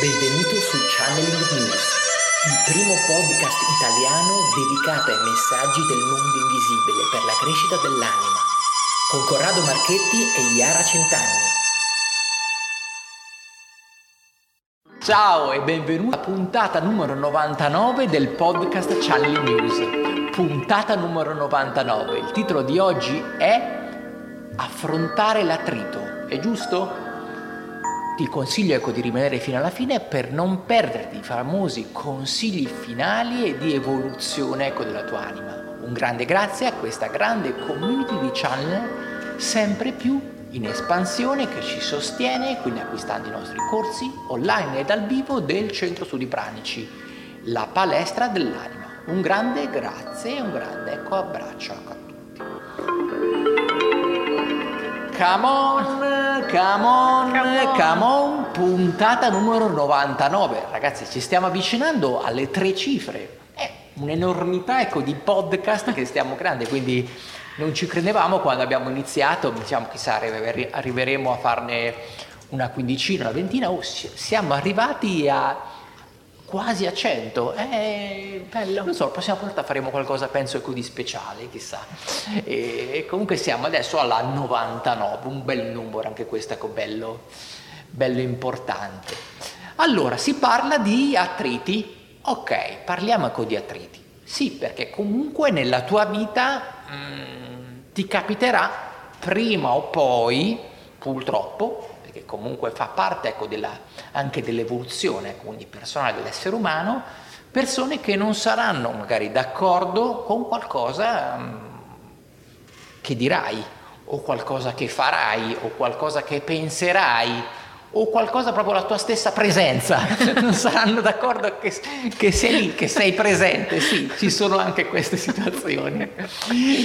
Benvenuto su Channeling News, il primo podcast italiano dedicato ai messaggi del mondo invisibile per la crescita dell'anima, con Corrado Marchetti e Iara Centanni. Ciao e benvenuti alla puntata numero 99 del podcast Channeling News. Puntata numero 99. Il titolo di oggi è Affrontare l'attrito. È giusto? Ti consiglio ecco, di rimanere fino alla fine per non perderti i famosi consigli finali e di evoluzione ecco, della tua anima. Un grande grazie a questa grande community di channel sempre più in espansione che ci sostiene, quindi acquistando i nostri corsi online e dal vivo del Centro Studi Pranici, la palestra dell'anima. Un grande grazie e un grande ecco, abbraccio a tutti. Come on, come on, come on, puntata numero 99. Ragazzi, ci stiamo avvicinando alle tre cifre. È un'enormità ecco, di podcast che stiamo creando, quindi non ci credevamo quando abbiamo iniziato, diciamo chissà arriveremo a farne una quindicina, una ventina, oh, siamo arrivati a quasi a 100. È bello. Non so, la prossima volta faremo qualcosa, penso, ecco, di speciale, chissà. E comunque siamo adesso alla 99, un bel numero, anche questo, ecco, bello, bello importante. Allora, si parla di attriti. Ok, parliamo ecco di attriti. Sì, perché comunque nella tua vita mh, mm, ti capiterà prima o poi, purtroppo, comunque fa parte ecco, della, anche dell'evoluzione quindi personale dell'essere umano, persone che non saranno magari d'accordo con qualcosa um, che dirai, o qualcosa che farai, o qualcosa che penserai, o qualcosa proprio la tua stessa presenza, non saranno d'accordo che, che, sei lì, che sei presente, sì, ci sono anche queste situazioni,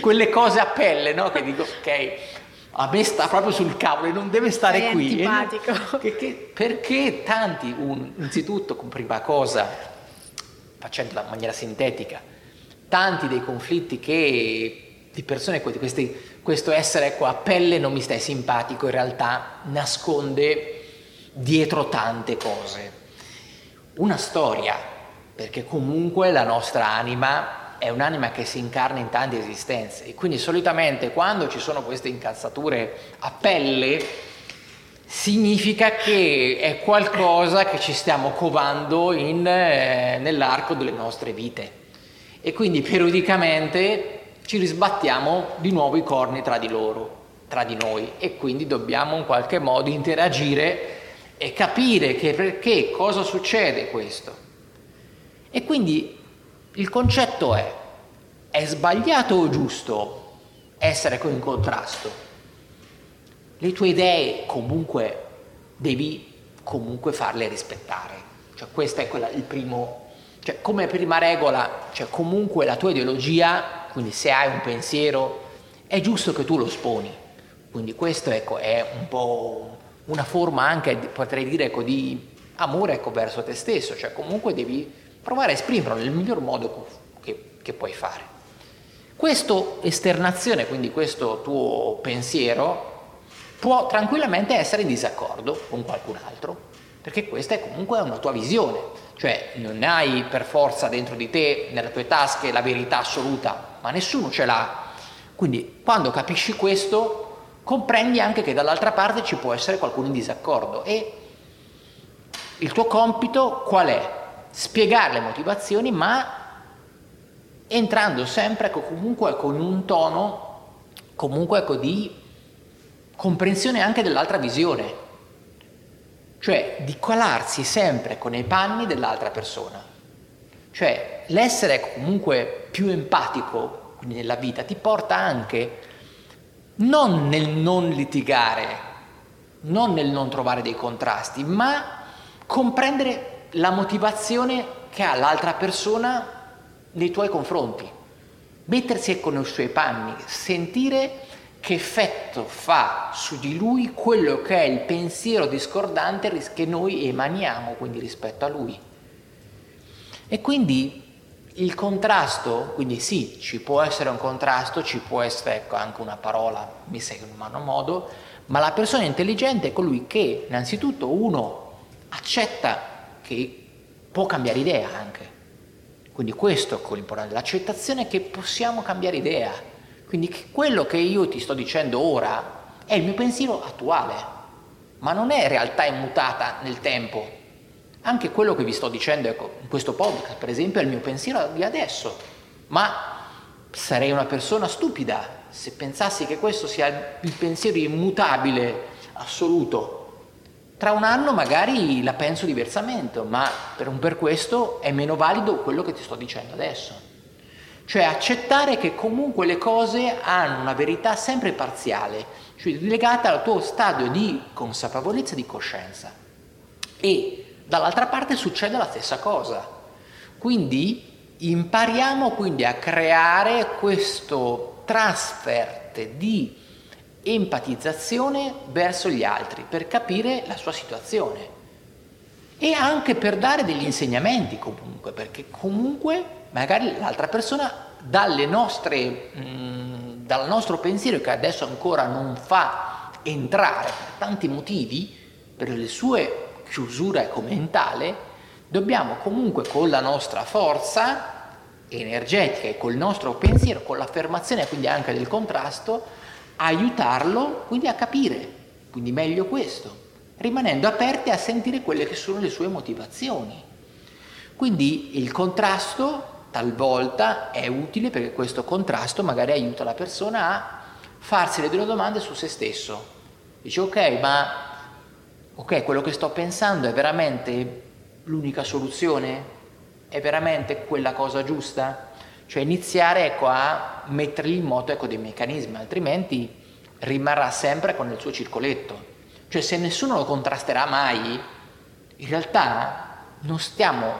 quelle cose a pelle, no? Che dico, ok, a me sta proprio sul cavolo e non deve stare Sei qui. Antipatico. Che, che, perché tanti, un, innanzitutto, con prima cosa, facendola in maniera sintetica, tanti dei conflitti che di persone, questi, questo essere ecco, a pelle non mi stai simpatico, in realtà nasconde dietro tante cose. Una storia, perché comunque la nostra anima è un'anima che si incarna in tante esistenze. E quindi solitamente quando ci sono queste incazzature a pelle significa che è qualcosa che ci stiamo covando in, eh, nell'arco delle nostre vite. E quindi periodicamente ci risbattiamo di nuovo i corni tra di loro, tra di noi. E quindi dobbiamo in qualche modo interagire e capire che perché cosa succede questo. E quindi il concetto è, è sbagliato o giusto essere in contrasto? Le tue idee comunque devi comunque farle rispettare. Cioè questa è quella, il primo, cioè come prima regola, cioè comunque la tua ideologia, quindi se hai un pensiero, è giusto che tu lo sponi. Quindi questo ecco, è un po' una forma anche, potrei dire, ecco, di amore ecco, verso te stesso, cioè comunque devi provare a esprimerlo nel miglior modo che, che puoi fare. Questa esternazione, quindi questo tuo pensiero, può tranquillamente essere in disaccordo con qualcun altro, perché questa è comunque una tua visione, cioè non hai per forza dentro di te, nelle tue tasche, la verità assoluta, ma nessuno ce l'ha. Quindi quando capisci questo, comprendi anche che dall'altra parte ci può essere qualcuno in disaccordo e il tuo compito qual è? Spiegare le motivazioni, ma entrando sempre ecco, comunque con un tono comunque ecco, di comprensione anche dell'altra visione, cioè di colarsi sempre con i panni dell'altra persona. Cioè l'essere ecco, comunque più empatico nella vita ti porta anche non nel non litigare, non nel non trovare dei contrasti, ma comprendere la motivazione che ha l'altra persona nei tuoi confronti. Mettersi con i suoi panni, sentire che effetto fa su di lui quello che è il pensiero discordante che noi emaniamo quindi rispetto a lui. E quindi il contrasto, quindi sì, ci può essere un contrasto, ci può essere ecco, anche una parola messa in un mano modo, ma la persona intelligente è colui che innanzitutto uno accetta che può cambiare idea anche. Quindi questo è l'importante, l'accettazione che possiamo cambiare idea. Quindi quello che io ti sto dicendo ora è il mio pensiero attuale, ma non è realtà immutata nel tempo. Anche quello che vi sto dicendo ecco, in questo podcast, per esempio, è il mio pensiero di adesso. Ma sarei una persona stupida se pensassi che questo sia il pensiero immutabile, assoluto. Tra un anno magari la penso diversamente, ma per, per questo è meno valido quello che ti sto dicendo adesso. Cioè accettare che comunque le cose hanno una verità sempre parziale, cioè legata al tuo stadio di consapevolezza e di coscienza. E dall'altra parte succede la stessa cosa. Quindi impariamo quindi a creare questo transfert di empatizzazione verso gli altri per capire la sua situazione. E anche per dare degli insegnamenti comunque, perché comunque magari l'altra persona nostre, mh, mm, dal nostro pensiero che adesso ancora non fa entrare per tanti motivi, per le sue chiusure mentale, dobbiamo comunque con la nostra forza energetica e col nostro pensiero, con l'affermazione quindi anche del contrasto, aiutarlo quindi a capire, quindi meglio questo, rimanendo aperti a sentire quelle che sono le sue motivazioni. Quindi il contrasto talvolta è utile perché questo contrasto magari aiuta la persona a farsi le due domande su se stesso. Dice ok, ma ok, quello che sto pensando è veramente l'unica soluzione? È veramente quella cosa giusta? Cioè iniziare ecco, a mettergli in moto ecco, dei meccanismi, altrimenti rimarrà sempre con il suo circoletto. Cioè se nessuno lo contrasterà mai, in realtà non stiamo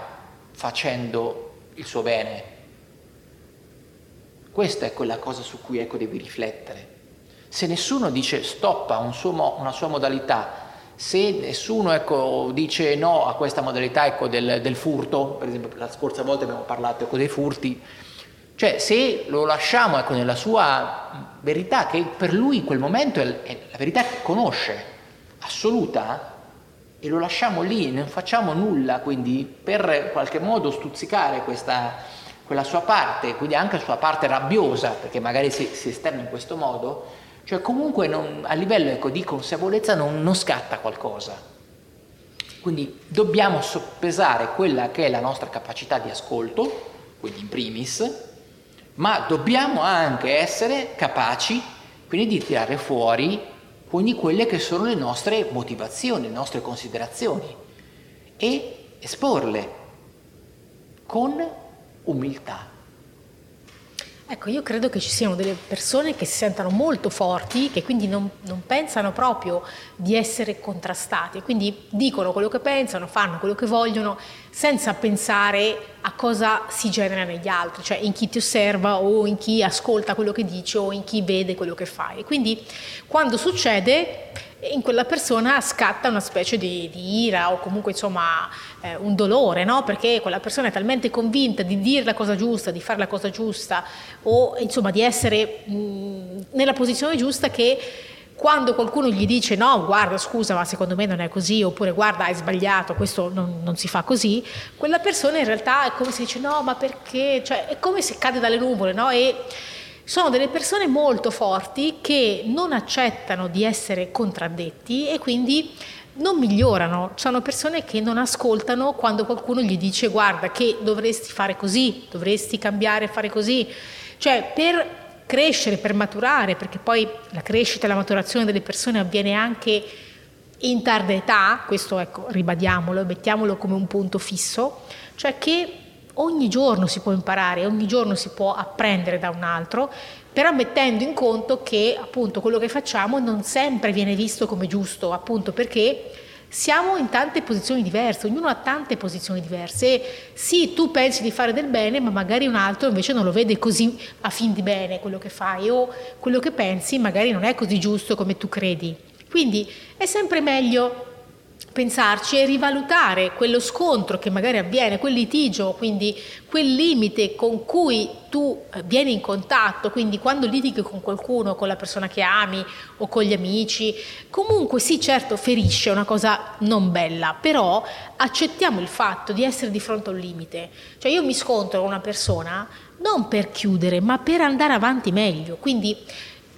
facendo il suo bene. Questa è quella cosa su cui ecco, devi riflettere. Se nessuno dice stop a un suo, una sua modalità, se nessuno ecco, dice no a questa modalità ecco, del, del, furto, per esempio la scorsa volta abbiamo parlato ecco, dei furti, cioè se lo lasciamo ecco, nella sua verità, che per lui in quel momento è, la verità che conosce, assoluta, e lo lasciamo lì, non facciamo nulla, quindi per qualche modo stuzzicare questa, quella sua parte, quindi anche la sua parte rabbiosa, perché magari si, si esterna in questo modo, cioè comunque non, a livello ecco, di consapevolezza non, non scatta qualcosa. Quindi dobbiamo soppesare quella che è la nostra capacità di ascolto, quindi in primis, ma dobbiamo anche essere capaci quindi di tirare fuori quindi quelle che sono le nostre motivazioni, le nostre considerazioni e esporle con umiltà. Ecco, io credo che ci siano delle persone che si sentono molto forti, che quindi non, non pensano proprio di essere contrastate, quindi dicono quello che pensano, fanno quello che vogliono, senza pensare a cosa si genera negli altri, cioè in chi ti osserva o in chi ascolta quello che dici o in chi vede quello che fai. Quindi quando succede in quella persona scatta una specie di, di ira o comunque insomma eh, un dolore, no? perché quella persona è talmente convinta di dire la cosa giusta, di fare la cosa giusta o insomma di essere mh, nella posizione giusta che quando qualcuno gli dice no, guarda scusa ma secondo me non è così oppure guarda hai sbagliato, questo non, non si fa così, quella persona in realtà è come se dice no ma perché, cioè è come se cade dalle nuvole no? e sono delle persone molto forti che non accettano di essere contraddetti e quindi non migliorano, sono persone che non ascoltano quando qualcuno gli dice guarda che dovresti fare così, dovresti cambiare, fare così. Cioè per crescere, per maturare, perché poi la crescita e la maturazione delle persone avviene anche in tarda età, questo ecco, ribadiamolo, mettiamolo come un punto fisso, cioè che ogni giorno si può imparare, ogni giorno si può apprendere da un altro, però mettendo in conto che appunto quello che facciamo non sempre viene visto come giusto, appunto perché siamo in tante posizioni diverse, ognuno ha tante posizioni diverse. Sì, tu pensi di fare del bene, ma magari un altro invece non lo vede così a fin di bene quello che fai o quello che pensi magari non è così giusto come tu credi. Quindi è sempre meglio pensarci e rivalutare quello scontro che magari avviene, quel litigio, quindi quel limite con cui tu eh, vieni in contatto, quindi quando litighi con qualcuno, con la persona che ami o con gli amici, comunque sì, certo, ferisce, è una cosa non bella, però accettiamo il fatto di essere di fronte a un limite. Cioè io mi scontro con una persona non per chiudere, ma per andare avanti meglio. Quindi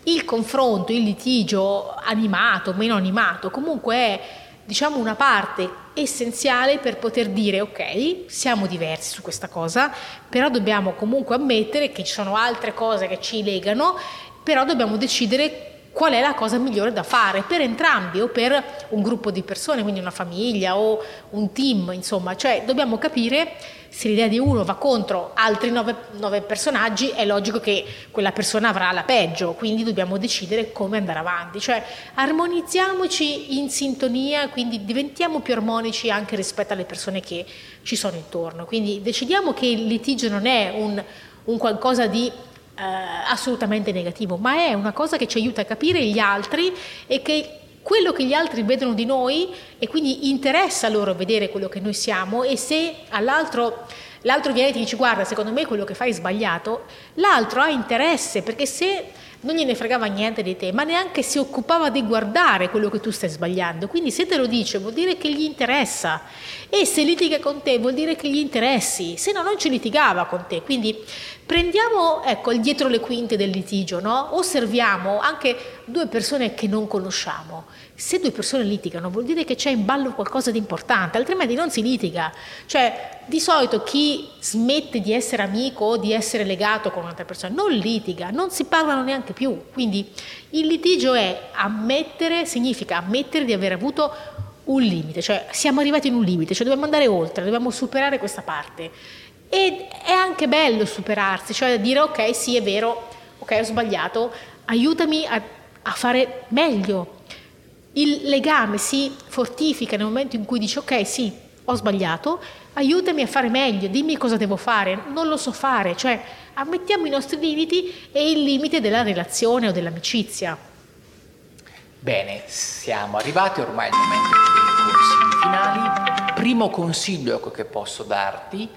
il confronto, il litigio animato, meno animato, comunque è diciamo una parte essenziale per poter dire ok, siamo diversi su questa cosa, però dobbiamo comunque ammettere che ci sono altre cose che ci legano, però dobbiamo decidere qual è la cosa migliore da fare per entrambi o per un gruppo di persone, quindi una famiglia o un team, insomma, cioè dobbiamo capire se l'idea di uno va contro altri nove, nove, personaggi, è logico che quella persona avrà la peggio, quindi dobbiamo decidere come andare avanti, cioè armonizziamoci in sintonia, quindi diventiamo più armonici anche rispetto alle persone che ci sono intorno, quindi decidiamo che il litigio non è un, un qualcosa di eh, assolutamente negativo, ma è una cosa che ci aiuta a capire gli altri e che quello che gli altri vedono di noi e quindi interessa loro vedere quello che noi siamo e se all'altro l'altro viene e ti dice guarda secondo me quello che fai è sbagliato, l'altro ha interesse perché se non gliene fregava niente di te, ma neanche si occupava di guardare quello che tu stai sbagliando. Quindi se te lo dice vuol dire che gli interessa e se litiga con te vuol dire che gli interessi, se no non ci litigava con te. Quindi prendiamo ecco, il dietro le quinte del litigio, no? osserviamo anche due persone che non conosciamo. Se due persone litigano vuol dire che c'è in ballo qualcosa di importante, altrimenti non si litiga. Cioè, di solito chi smette di essere amico o di essere legato con un'altra persona non litiga, non si parlano neanche più. Quindi il litigio è ammettere, significa ammettere di aver avuto un limite, cioè siamo arrivati in un limite, cioè dobbiamo andare oltre, dobbiamo superare questa parte. Ed è anche bello superarsi, cioè dire ok, sì, è vero, ok, ho sbagliato, aiutami a, a fare meglio, il legame si fortifica nel momento in cui dici ok sì, ho sbagliato, aiutami a fare meglio, dimmi cosa devo fare, non lo so fare, cioè ammettiamo i nostri limiti e il limite della relazione o dell'amicizia. Bene, siamo arrivati ormai al momento dei consigli finali. Primo consiglio che posso darti,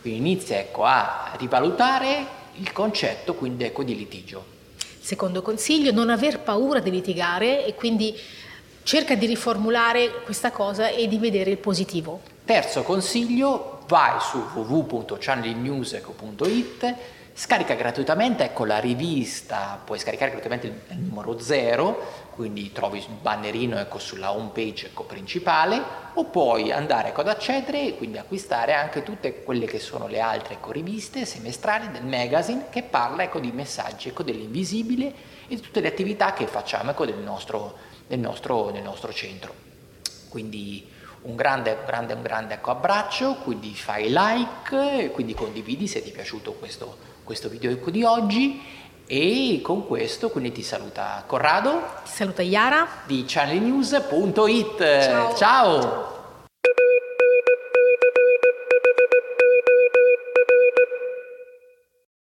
quindi inizia ecco, a rivalutare il concetto quindi, ecco, di litigio. Secondo consiglio, non aver paura di litigare e quindi cerca di riformulare questa cosa e di vedere il positivo. Terzo consiglio, vai su www.channelnews.it, scarica gratuitamente ecco, la rivista, puoi scaricare gratuitamente il numero 0, quindi trovi il bannerino ecco, sulla home page ecco, principale, o puoi andare ecco, ad accedere e quindi acquistare anche tutte quelle che sono le altre ecco, riviste semestrali del magazine che parla ecco, di messaggi ecco, dell'invisibile e di tutte le attività che facciamo del nostro nel nostro, nel nostro centro. Quindi un grande, grande, un grande abbraccio, quindi fai like, quindi condividi se ti è piaciuto questo, questo video di oggi e con questo quindi ti saluta Corrado. Ti saluta Iara di channelnews.it. Ciao. Ciao.